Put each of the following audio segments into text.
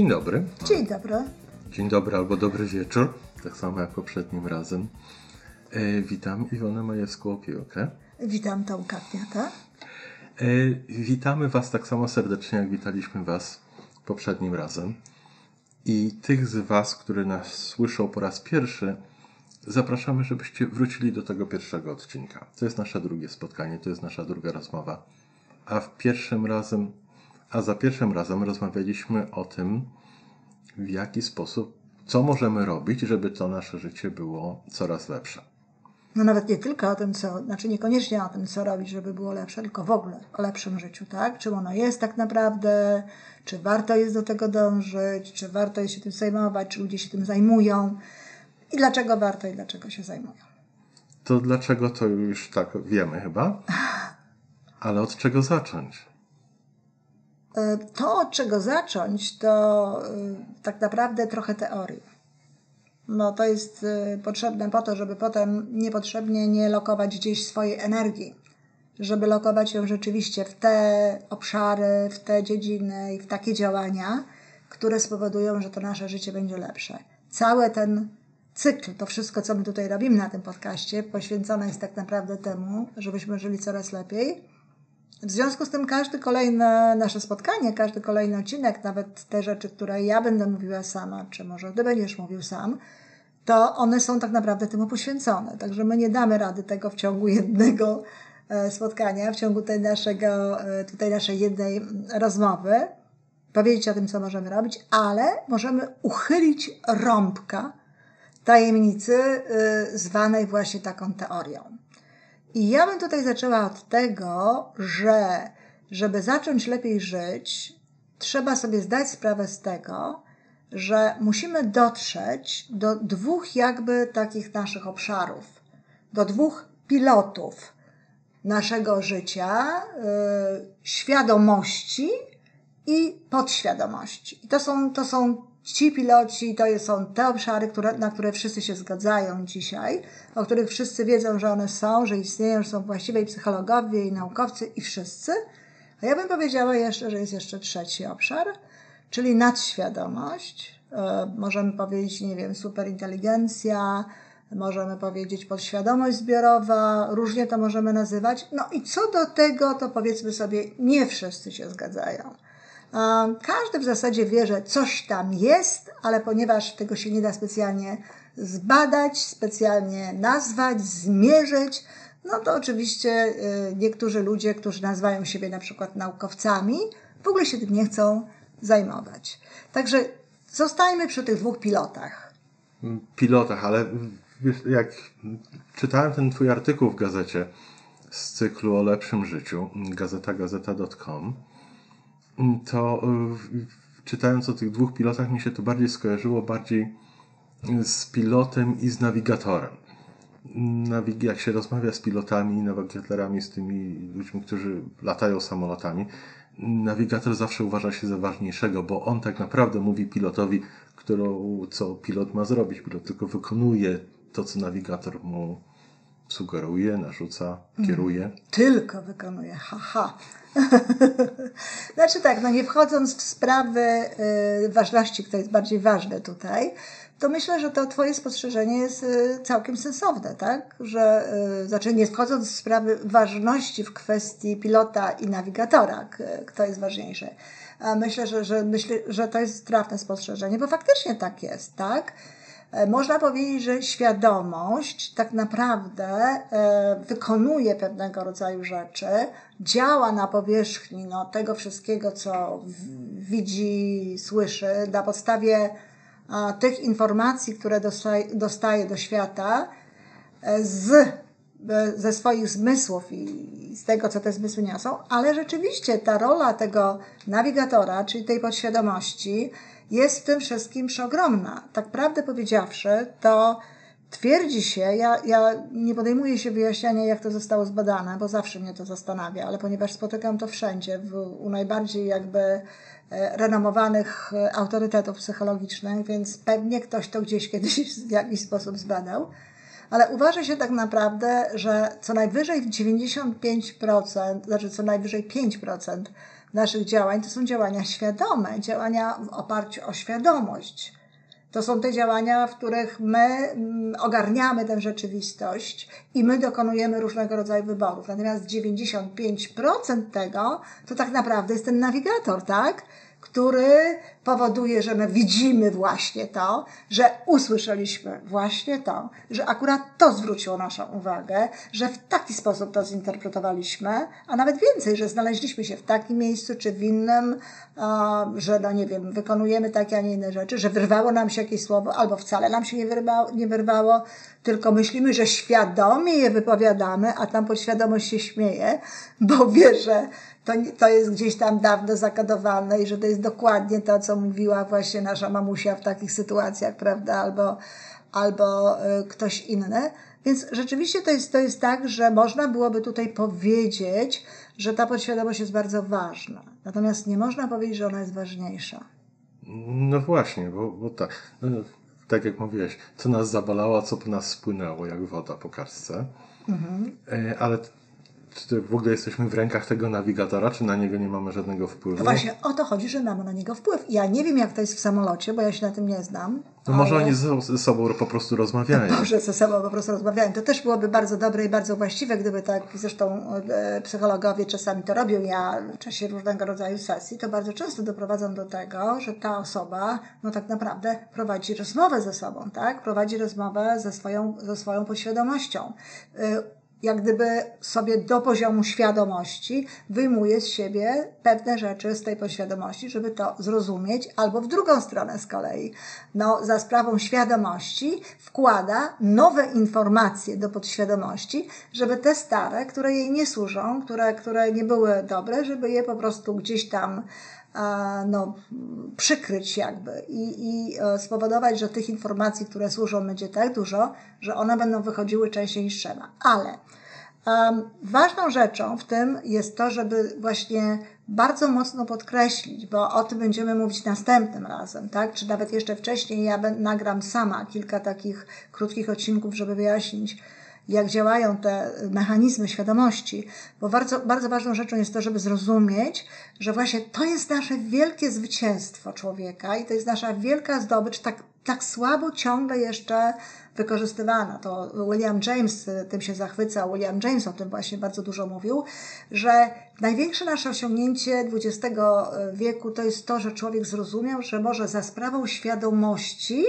Dzień dobry. Dzień dobry. Dzień dobry albo dobry wieczór, tak samo jak poprzednim razem. E, witam Iwonę Majewską-Opiełkę. Witam Tomka Kwiata. E, witamy Was tak samo serdecznie, jak witaliśmy Was poprzednim razem. I tych z Was, które nas słyszą po raz pierwszy, zapraszamy, żebyście wrócili do tego pierwszego odcinka. To jest nasze drugie spotkanie, to jest nasza druga rozmowa. A w pierwszym razem, a za pierwszym razem rozmawialiśmy o tym, w jaki sposób, co możemy robić, żeby to nasze życie było coraz lepsze. No nawet nie tylko o tym, co, znaczy niekoniecznie o tym, co robić, żeby było lepsze, tylko w ogóle o lepszym życiu, tak? Czym ono jest tak naprawdę, czy warto jest do tego dążyć, czy warto jest się tym zajmować, czy ludzie się tym zajmują i dlaczego warto i dlaczego się zajmują. To dlaczego to już tak wiemy chyba, ale od czego zacząć? E, to, od czego zacząć, to e, tak naprawdę trochę teorii. Bo to jest e, potrzebne po to, żeby potem niepotrzebnie nie lokować gdzieś swojej energii, żeby lokować ją rzeczywiście w te obszary, w te dziedziny i w takie działania, które spowodują, że to nasze życie będzie lepsze. Cały ten cykl, to wszystko, co my tutaj robimy na tym podcaście, poświęcone jest tak naprawdę temu, żebyśmy żyli coraz lepiej w związku z tym każde kolejne nasze spotkanie, każdy kolejny odcinek, nawet te rzeczy, które ja będę mówiła sama, czy może ty będziesz mówił sam, to one są tak naprawdę temu poświęcone. Także my nie damy rady tego w ciągu jednego e, spotkania, w ciągu tej naszego, e, tutaj naszej jednej rozmowy, powiedzieć o tym, co możemy robić, ale możemy uchylić rąbka tajemnicy e, zwanej właśnie taką teorią. I ja bym tutaj zaczęła od tego, że żeby zacząć lepiej żyć, trzeba sobie zdać sprawę z tego, że musimy dotrzeć do dwóch jakby takich naszych obszarów, do dwóch pilotów naszego życia, yy, świadomości i podświadomości. I to są, to są ci piloci to są te obszary, które, na które wszyscy się zgadzają dzisiaj, o których wszyscy wiedzą, że one są, że istnieją, że są właściwe i psychologowie, i naukowcy, i wszyscy. A ja bym powiedziała jeszcze, że jest jeszcze trzeci obszar, czyli nadświadomość. E, możemy powiedzieć, nie wiem, superinteligencja, możemy powiedzieć podświadomość zbiorowa, różnie to możemy nazywać. No i co do tego, to powiedzmy sobie, nie wszyscy się zgadzają. Każdy w zasadzie wie, że coś tam jest, ale ponieważ tego się nie da specjalnie zbadać, specjalnie nazwać, zmierzyć, no to oczywiście y, niektórzy ludzie, którzy nazywają siebie na przykład naukowcami, w ogóle się tym nie chcą zajmować. Także zostańmy przy tych dwóch pilotach. Pilotach, ale jak czytałem ten twój artykuł w gazecie z cyklu o lepszym życiu, gazetagazeta.com, to y, czytając o tych dwóch pilotach mi się to bardziej skojarzyło bardziej z pilotem i z nawigatorem. Nawig jak się rozmawia z pilotami, nawigatorami, z tymi ludźmi, którzy latają samolotami, nawigator zawsze uważa się za ważniejszego, bo on tak naprawdę mówi pilotowi, którą, co pilot ma zrobić. Pilot tylko wykonuje to, co nawigator mu sugeruje, narzuca, kieruje. Mm, tylko wykonuje, haha. znaczy tak, no nie wchodząc w sprawy ważności, kto jest bardziej ważne tutaj, to myślę, że to Twoje spostrzeżenie jest y, całkiem sensowne, tak? Że, y, znaczy nie wchodząc w sprawy ważności w kwestii pilota i nawigatora, kto jest ważniejszy. Myślę, że, że, myślę, że to jest trafne spostrzeżenie, bo faktycznie tak jest, tak? E, można powiedzieć, że świadomość tak naprawdę e, wykonuje pewnego rodzaju rzeczy, działa na powierzchni no, tego wszystkiego, co widzi, słyszy, na podstawie tych informacji, które dostaje, dostaje do świata e, z, ze swoich zmysłów i z tego, co te zmysły niosą, ale rzeczywiście ta rola tego nawigatora, czyli tej podświadomości, jest w tym wszystkim przeogromna. Tak prawdę powiedziawszy, to twierdzi się, ja, ja nie podejmuję się wyjaśniania, jak to zostało zbadane, bo zawsze mnie to zastanawia, ale ponieważ spotykam to wszędzie, w, u najbardziej jakby e, renomowanych e, autorytetów psychologicznych, więc pewnie ktoś to gdzieś kiedyś w jakiś sposób zbadał. Ale uważa się tak naprawdę, że co najwyżej 95%, znaczy co najwyżej 5% naszych działań to są działania świadome, działania w oparciu o świadomość. To są te działania, w których my mm, ogarniamy tę rzeczywistość i my dokonujemy różnego rodzaju wyborów. Natomiast 95% tego to tak naprawdę jest ten nawigator, tak? który powoduje, że my widzimy właśnie to, że usłyszeliśmy właśnie to, że akurat to zwróciło naszą uwagę, że w taki sposób to zinterpretowaliśmy, a nawet więcej, że znaleźliśmy się w takim miejscu czy w innym, że no nie wiem, wykonujemy takie, a nie inne rzeczy, że wyrwało nam się jakieś słowo, albo wcale nam się nie wyrwało, nie wyrwało tylko myślimy, że świadomie je wypowiadamy, a tam podświadomość się śmieje, bo wie, że to, to jest gdzieś tam dawno zakodowane i że to jest dokładnie to, co mówiła właśnie nasza mamusia w takich sytuacjach, prawda, albo, albo y, ktoś inny. Więc rzeczywiście to jest, to jest tak, że można byłoby tutaj powiedzieć, że ta podświadomość jest bardzo ważna. Natomiast nie można powiedzieć, że ona jest ważniejsza. No właśnie, bo, bo tak. No, tak jak mówiłeś, co nas zabolało, co po nas spłynęło, jak woda po kartce. Mhm. Ale czy w ogóle jesteśmy w rękach tego nawigatora, czy na niego nie mamy żadnego wpływu? No właśnie o to chodzi, że mamy na niego wpływ. Ja nie wiem, jak to jest w samolocie, bo ja się na tym nie znam. No może oni ze sobą po prostu rozmawiają. Może ze sobą po prostu rozmawiają. To też byłoby bardzo dobre i bardzo właściwe, gdyby tak, zresztą e, psychologowie czasami to robią. Ja w czasie różnego rodzaju sesji to bardzo często doprowadzam do tego, że ta osoba no tak naprawdę prowadzi rozmowę ze sobą, tak? Prowadzi rozmowę ze swoją, ze swoją podświadomością e, jak gdyby sobie do poziomu świadomości wyjmuje z siebie pewne rzeczy z tej podświadomości, żeby to zrozumieć, albo w drugą stronę z kolei. No, za sprawą świadomości wkłada nowe informacje do podświadomości, żeby te stare, które jej nie służą, które, które nie były dobre, żeby je po prostu gdzieś tam no, przykryć jakby i, i e, spowodować, że tych informacji, które służą, będzie tak dużo, że one będą wychodziły częściej niż trzeba. Ale um, ważną rzeczą w tym jest to, żeby właśnie bardzo mocno podkreślić, bo o tym będziemy mówić następnym razem, tak? Czy nawet jeszcze wcześniej ja nagram sama kilka takich krótkich odcinków, żeby wyjaśnić, jak działają te mechanizmy świadomości, bo bardzo, bardzo ważną rzeczą jest to, żeby zrozumieć, że właśnie to jest nasze wielkie zwycięstwo człowieka i to jest nasza wielka zdobycz, tak, tak słabo ciągle jeszcze wykorzystywana. To William James tym się zachwycał, William James o tym właśnie bardzo dużo mówił, że największe nasze osiągnięcie XX wieku to jest to, że człowiek zrozumiał, że może za sprawą świadomości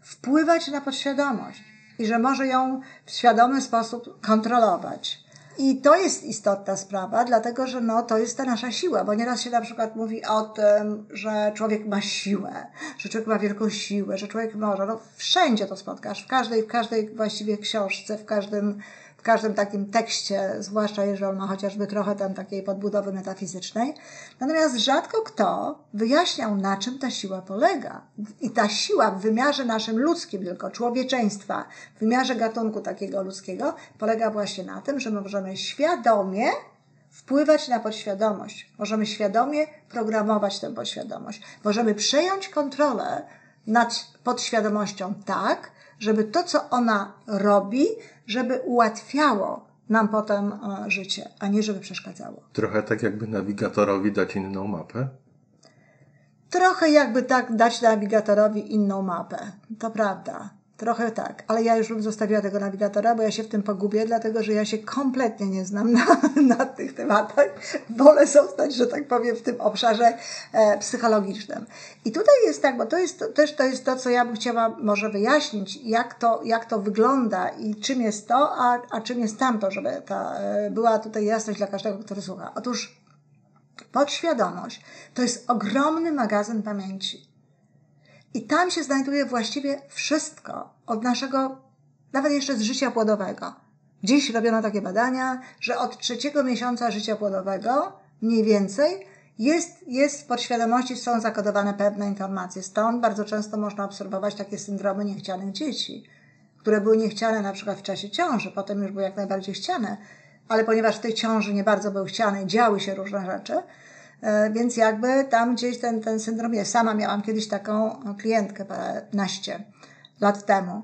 wpływać na podświadomość i że może ją w świadomy sposób kontrolować. I to jest istotna sprawa, dlatego że no, to jest ta nasza siła, bo nieraz się na przykład mówi o tym, że człowiek ma siłę, że człowiek ma wielką siłę, że człowiek może. No, wszędzie to spotkasz, w każdej, w każdej właściwie książce, w każdym w każdym takim tekście, zwłaszcza jeżeli on ma chociażby trochę tam takiej podbudowy metafizycznej. Natomiast rzadko kto wyjaśniał, na czym ta siła polega. I ta siła w wymiarze naszym ludzkim, tylko człowieczeństwa, w wymiarze gatunku takiego ludzkiego, polega właśnie na tym, że możemy świadomie wpływać na podświadomość. Możemy świadomie programować tę podświadomość. Możemy przejąć kontrolę nad podświadomością tak, żeby to, co ona robi, żeby ułatwiało nam potem e, życie, a nie żeby przeszkadzało. Trochę tak jakby nawigatorowi dać inną mapę? Trochę jakby tak dać nawigatorowi inną mapę. To prawda. Trochę tak, ale ja już bym zostawiła tego nawigatora, bo ja się w tym pogubię, dlatego że ja się kompletnie nie znam na, na tych tematach. Wolę zostać, że tak powiem, w tym obszarze e, psychologicznym. I tutaj jest tak, bo to jest to, też to jest to, co ja bym chciała może wyjaśnić, jak to, jak to wygląda i czym jest to, a, a czym jest tamto, żeby ta, e, była tutaj jasność dla każdego, który słucha. Otóż podświadomość to jest ogromny magazyn pamięci i tam się znajduje właściwie wszystko od naszego, nawet jeszcze z życia płodowego. Dziś robiono takie badania, że od trzeciego miesiąca życia płodowego mniej więcej jest, jest w podświadomości są zakodowane pewne informacje. Stąd bardzo często można obserwować takie syndromy niechcianych dzieci, które były niechciane na przykład w czasie ciąży, potem już były jak najbardziej chciane, ale ponieważ w tej ciąży nie bardzo były chciane, działy się różne rzeczy, więc jakby tam gdzieś ten, ten syndrom jest. Sama miałam kiedyś taką klientkę paręnaście lat temu.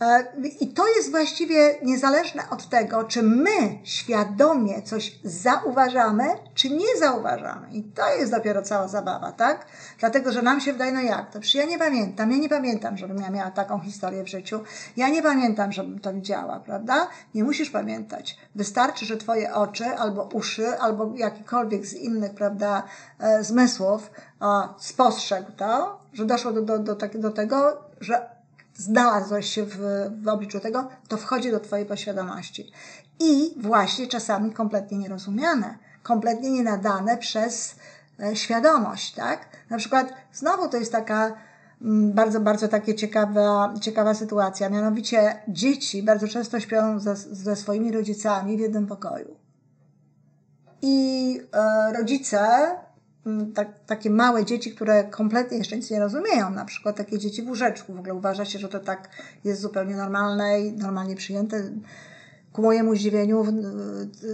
E, I to jest właściwie niezależne od tego, czy my świadomie coś zauważamy, czy nie zauważamy. I to jest dopiero cała zabawa, tak? Dlatego, że nam się wydaje, no jak to? Przecież ja nie pamiętam, ja nie pamiętam, żebym ja miała taką historię w życiu. Ja nie pamiętam, żebym to widziała, prawda? Nie musisz pamiętać. Wystarczy, że twoje oczy, albo uszy, albo jakikolwiek z innych, prawda, e, zmysłów spostrzegł to, że doszło do, do, do, do tego, że znalazłeś się w, w obliczu tego, to wchodzi do Twojej poświadomości. I właśnie czasami kompletnie nierozumiane, kompletnie nienadane przez e, świadomość, tak? Na przykład, znowu to jest taka mm, bardzo, bardzo takie ciekawa, ciekawa sytuacja. Mianowicie dzieci bardzo często śpią ze, ze swoimi rodzicami w jednym pokoju. I e, rodzice tak, takie małe dzieci, które kompletnie jeszcze nic nie rozumieją, na przykład takie dzieci w łóżeczku. W ogóle uważa się, że to tak jest zupełnie normalne i normalnie przyjęte. Ku mojemu zdziwieniu w,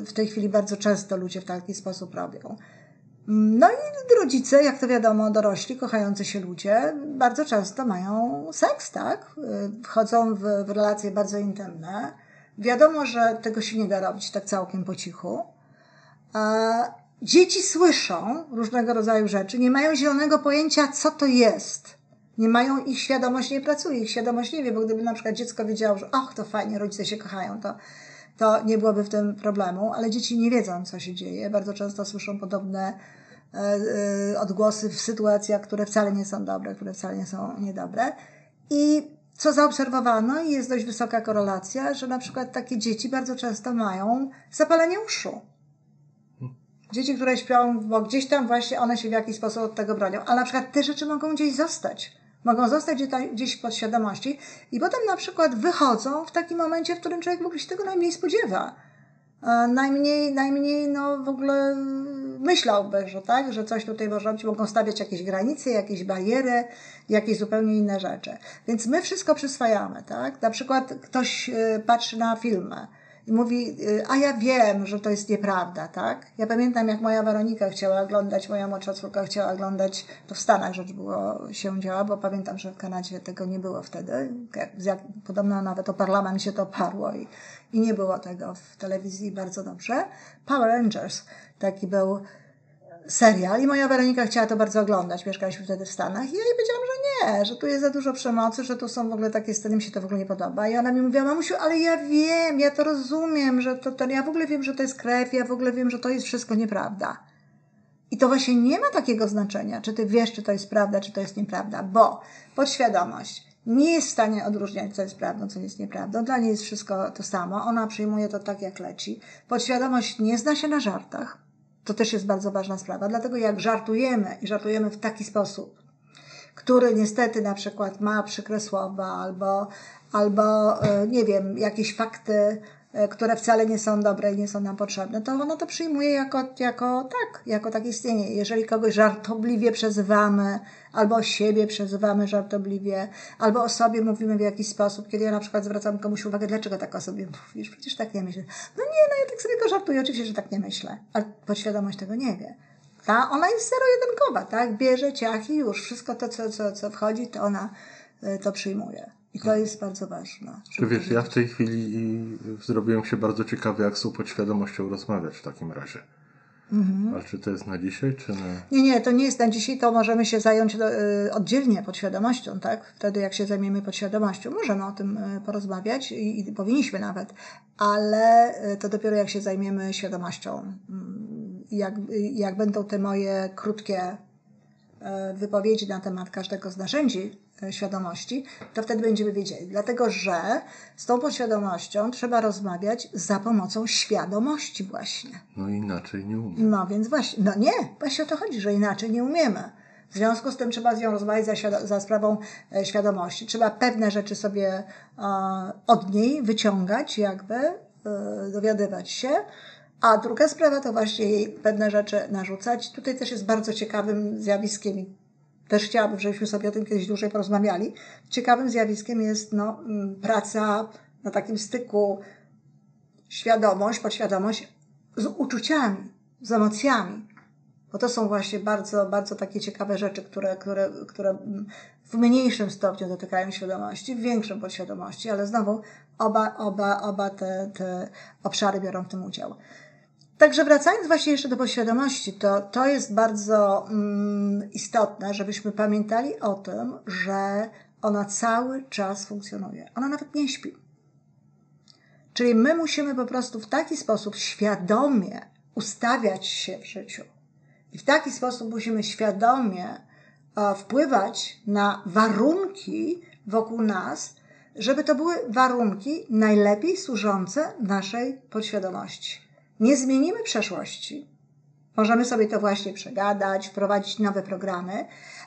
w tej chwili bardzo często ludzie w taki sposób robią. No i rodzice, jak to wiadomo, dorośli, kochający się ludzie, bardzo często mają seks, tak? Wchodzą w, w relacje bardzo intymne. Wiadomo, że tego się nie da robić tak całkiem po cichu. Dzieci słyszą różnego rodzaju rzeczy, nie mają zielonego pojęcia, co to jest. Nie mają, ich świadomość nie pracuje, ich świadomość nie wie, bo gdyby na przykład dziecko wiedziało, że och, to fajnie, rodzice się kochają, to, to nie byłoby w tym problemu, ale dzieci nie wiedzą, co się dzieje. Bardzo często słyszą podobne e, e, odgłosy w sytuacjach, które wcale nie są dobre, które wcale nie są niedobre. I co zaobserwowano, jest dość wysoka korelacja, że na przykład takie dzieci bardzo często mają zapalenie uszu. Dzieci, które śpią, bo gdzieś tam właśnie one się w jakiś sposób od tego bronią. Ale na przykład te rzeczy mogą gdzieś zostać. Mogą zostać gdzieś w podświadomości i potem na przykład wychodzą w takim momencie, w którym człowiek w ogóle się tego najmniej spodziewa. Najmniej, najmniej no w ogóle myślałby, że tak, że coś tutaj może robić. Mogą stawiać jakieś granice, jakieś bariery, jakieś zupełnie inne rzeczy. Więc my wszystko przyswajamy, tak? Na przykład ktoś y, patrzy na filmy i mówi, y, a ja wiem, że to jest nieprawda, tak? Ja pamiętam, jak moja Weronika chciała oglądać, moja młodsza córka chciała oglądać, to w Stanach rzecz było, się działa, bo pamiętam, że w Kanadzie tego nie było wtedy. Jak, podobno nawet o parlament się to parło i, i nie było tego w telewizji bardzo dobrze. Power Rangers taki był serial i moja Weronika chciała to bardzo oglądać. Mieszkaliśmy wtedy w Stanach i ja jej powiedziałam, że nie, że tu jest za dużo przemocy, że tu są w ogóle takie sceny, mi się to w ogóle nie podoba. I ona mi mówiła, mamusiu, ale ja wiem, ja to rozumiem, że to, to ja w ogóle wiem, że to jest krew, ja w ogóle wiem, że to jest wszystko nieprawda. I to właśnie nie ma takiego znaczenia, czy ty wiesz, czy to jest prawda, czy to jest nieprawda, bo podświadomość nie jest w stanie odróżniać, co jest prawdą, co jest nieprawdą. Dla niej jest wszystko to samo. Ona przyjmuje to tak, jak leci. Podświadomość nie zna się na żartach to też jest bardzo ważna sprawa. Dlatego jak żartujemy i żartujemy w taki sposób, który niestety na przykład ma przykre słowa albo, albo e, nie wiem, jakieś fakty E, które wcale nie są dobre i nie są nam potrzebne, to ono to przyjmuje jako, jako tak, jako takie istnienie. Jeżeli kogoś żartobliwie przezywamy, albo siebie przezywamy żartobliwie, albo o sobie mówimy w jakiś sposób, kiedy ja na przykład zwracam komuś uwagę, dlaczego tak o sobie mówisz, przecież tak nie myślę. No nie, no ja tak sobie to żartuję, oczywiście, że tak nie myślę, ale podświadomość tego nie wie. Ta, ona jest zero-jedynkowa, tak? Bierze ciach i już. Wszystko to, co, co, co wchodzi, to ona e, to przyjmuje. I to jest bardzo ważne. Czy wiesz, ja w tej chwili zrobiłem się bardzo ciekawy, jak z tą podświadomością rozmawiać w takim razie. Mhm. Ale czy to jest na dzisiaj, czy na... Nie, nie, to nie jest na dzisiaj, to możemy się zająć do, y, oddzielnie podświadomością, tak? Wtedy jak się zajmiemy podświadomością, możemy o tym y, porozmawiać i, i powinniśmy nawet, ale y, to dopiero jak się zajmiemy świadomością. Mm, jak, jak będą te moje krótkie wypowiedzi na temat każdego z narzędzi E, świadomości, to wtedy będziemy wiedzieli. Dlatego, że z tą podświadomością trzeba rozmawiać za pomocą świadomości właśnie. No inaczej nie umiemy. No więc właśnie, no nie, właśnie o to chodzi, że inaczej nie umiemy. W związku z tym trzeba z nią rozmawiać za, za sprawą e, świadomości. Trzeba pewne rzeczy sobie e, od niej wyciągać, jakby e, dowiadywać się. A druga sprawa to właśnie jej pewne rzeczy narzucać. Tutaj też jest bardzo ciekawym zjawiskiem też chciałabym, żebyśmy sobie o tym kiedyś dłużej porozmawiali. Ciekawym zjawiskiem jest no, mm, praca na takim styku świadomość, podświadomość z uczuciami, z emocjami. Bo to są właśnie bardzo, bardzo takie ciekawe rzeczy, które, które, które w mniejszym stopniu dotykają świadomości, w większym podświadomości, ale znowu oba, oba, oba te, te obszary biorą w tym udział. Także wracając właśnie jeszcze do podświadomości, to, to jest bardzo mm, istotne, żebyśmy pamiętali o tym, że ona cały czas funkcjonuje. Ona nawet nie śpi. Czyli my musimy po prostu w taki sposób świadomie ustawiać się w życiu. I w taki sposób musimy świadomie e, wpływać na warunki wokół nas, żeby to były warunki najlepiej służące naszej podświadomości. Nie zmienimy przeszłości. Możemy sobie to właśnie przegadać, wprowadzić nowe programy,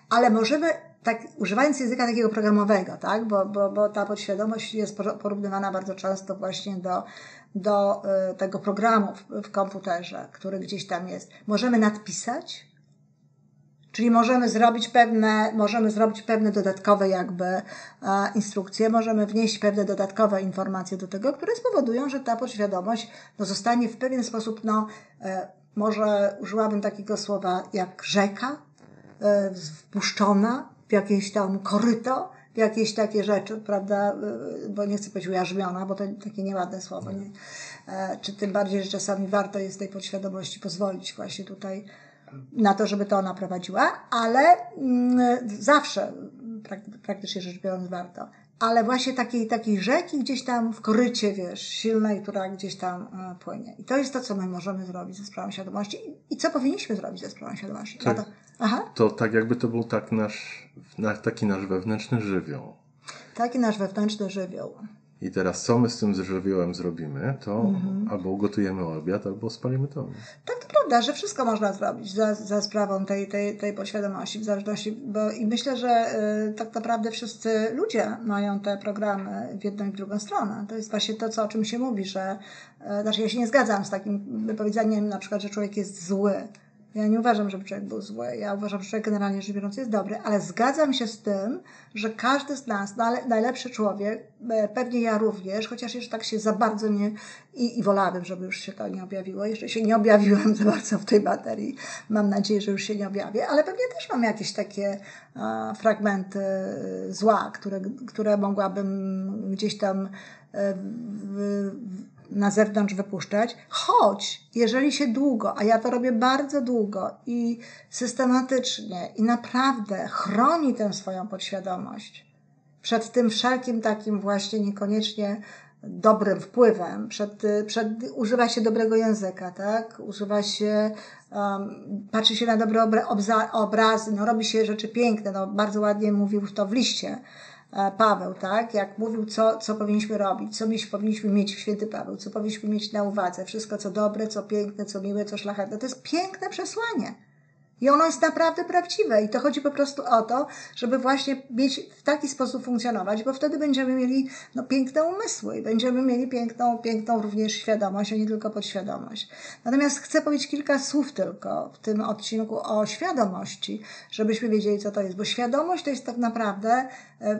ale możemy, tak używając języka takiego programowego, tak, bo, bo, bo ta podświadomość jest porównywana bardzo często właśnie do, do y, tego programu w, w komputerze, który gdzieś tam jest. Możemy nadpisać, Czyli możemy zrobić pewne, możemy zrobić pewne dodatkowe jakby e, instrukcje, możemy wnieść pewne dodatkowe informacje do tego, które spowodują, że ta podświadomość no, zostanie w pewien sposób, no, e, może użyłabym takiego słowa jak rzeka, e, wpuszczona w jakieś tam koryto, w jakieś takie rzeczy, prawda, bo nie chcę powiedzieć ujarzmiona, bo to takie nieładne słowo, nie? czy tym bardziej, że czasami warto jest tej podświadomości pozwolić właśnie tutaj na to, żeby to ona prowadziła, ale mm, zawsze, praktycznie rzecz biorąc, warto. Ale właśnie takiej, takiej rzeki gdzieś tam w korycie, wiesz, silnej, która gdzieś tam e, płynie. I to jest to, co my możemy zrobić ze sprawą świadomości i co powinniśmy zrobić ze sprawą świadomości. Tak. To, Aha. to tak jakby to był tak nasz, taki nasz wewnętrzny żywioł. Taki nasz wewnętrzny żywioł. I teraz co my z tym żywiołem zrobimy, to mhm. albo ugotujemy obiad, albo spalimy to. Tak, to prawda, że wszystko można zrobić za, za sprawą tej, tej, tej podświadomości, w zależności, bo i myślę, że y, tak naprawdę wszyscy ludzie mają te programy w jedną i w drugą stronę. To jest właśnie to, co, o czym się mówi, że, y, znaczy ja się nie zgadzam z takim wypowiedzeniem na przykład, że człowiek jest zły ja nie uważam, żeby człowiek był zły. Ja uważam, że człowiek generalnie rzecz biorąc jest dobry, ale zgadzam się z tym, że każdy z nas, najlepszy człowiek, e, pewnie ja również, chociaż jeszcze tak się za bardzo nie i, i wolałabym, żeby już się to nie objawiło. Jeszcze się nie objawiłem za bardzo w tej baterii. Mam nadzieję, że już się nie objawię, ale pewnie też mam jakieś takie a, fragmenty zła, które, które mogłabym gdzieś tam e, w, w, na zewnątrz wypuszczać, choć jeżeli się długo, a ja to robię bardzo długo i systematycznie i naprawdę chroni tę swoją podświadomość przed tym wszelkim takim właśnie niekoniecznie dobrym wpływem, przed, przed, używa się dobrego języka, tak? Używa się, um, patrzy się na dobre obra, obrazy, no robi się rzeczy piękne, no bardzo ładnie mówił to w liście, Paweł, tak? Jak mówił, co, co powinniśmy robić, co mieć, powinniśmy mieć w święty Paweł, co powinniśmy mieć na uwadze, wszystko co dobre, co piękne, co miłe, co szlachetne. To jest piękne przesłanie. I ono jest naprawdę prawdziwe. I to chodzi po prostu o to, żeby właśnie mieć w taki sposób funkcjonować, bo wtedy będziemy mieli no, piękne umysły i będziemy mieli piękną, piękną również świadomość, a nie tylko podświadomość. Natomiast chcę powiedzieć kilka słów tylko w tym odcinku o świadomości, żebyśmy wiedzieli, co to jest. Bo świadomość to jest tak naprawdę e,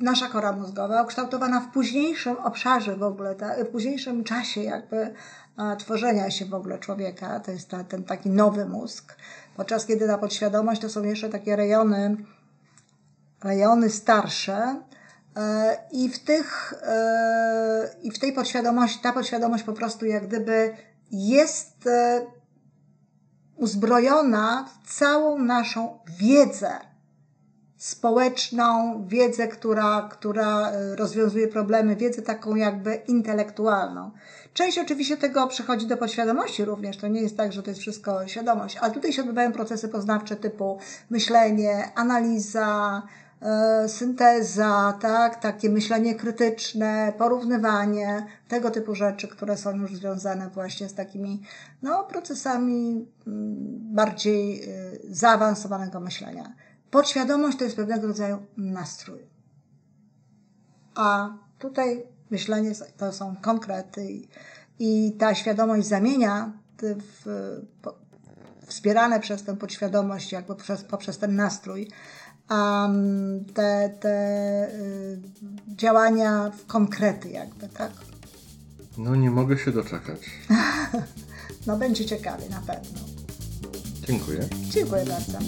nasza kora mózgowa, ukształtowana w późniejszym obszarze w ogóle, w późniejszym czasie jakby tworzenia się w ogóle człowieka. To jest ta, ten taki nowy mózg podczas kiedy ta podświadomość to są jeszcze takie rejony, rejony starsze, e, i w, tych, e, I w tej podświadomości, ta podświadomość po prostu jak gdyby jest e, uzbrojona w całą naszą wiedzę społeczną, wiedzę, która, która rozwiązuje problemy, wiedzę taką jakby intelektualną. Część oczywiście tego przechodzi do podświadomości również. To nie jest tak, że to jest wszystko świadomość, ale tutaj się odbywają procesy poznawcze typu myślenie, analiza, e, synteza, tak, takie myślenie krytyczne, porównywanie, tego typu rzeczy, które są już związane właśnie z takimi no, procesami mm, bardziej e, zaawansowanego myślenia. Podświadomość to jest pewnego rodzaju nastrój. A tutaj myślenie to są konkrety i, i ta świadomość zamienia w, wspierane przez tę podświadomość, jakby poprzez, poprzez ten nastrój, um, te, te y, działania w konkrety jakby, tak? No nie mogę się doczekać. no będzie ciekawie na pewno. Dziękuję. Dziękuję bardzo.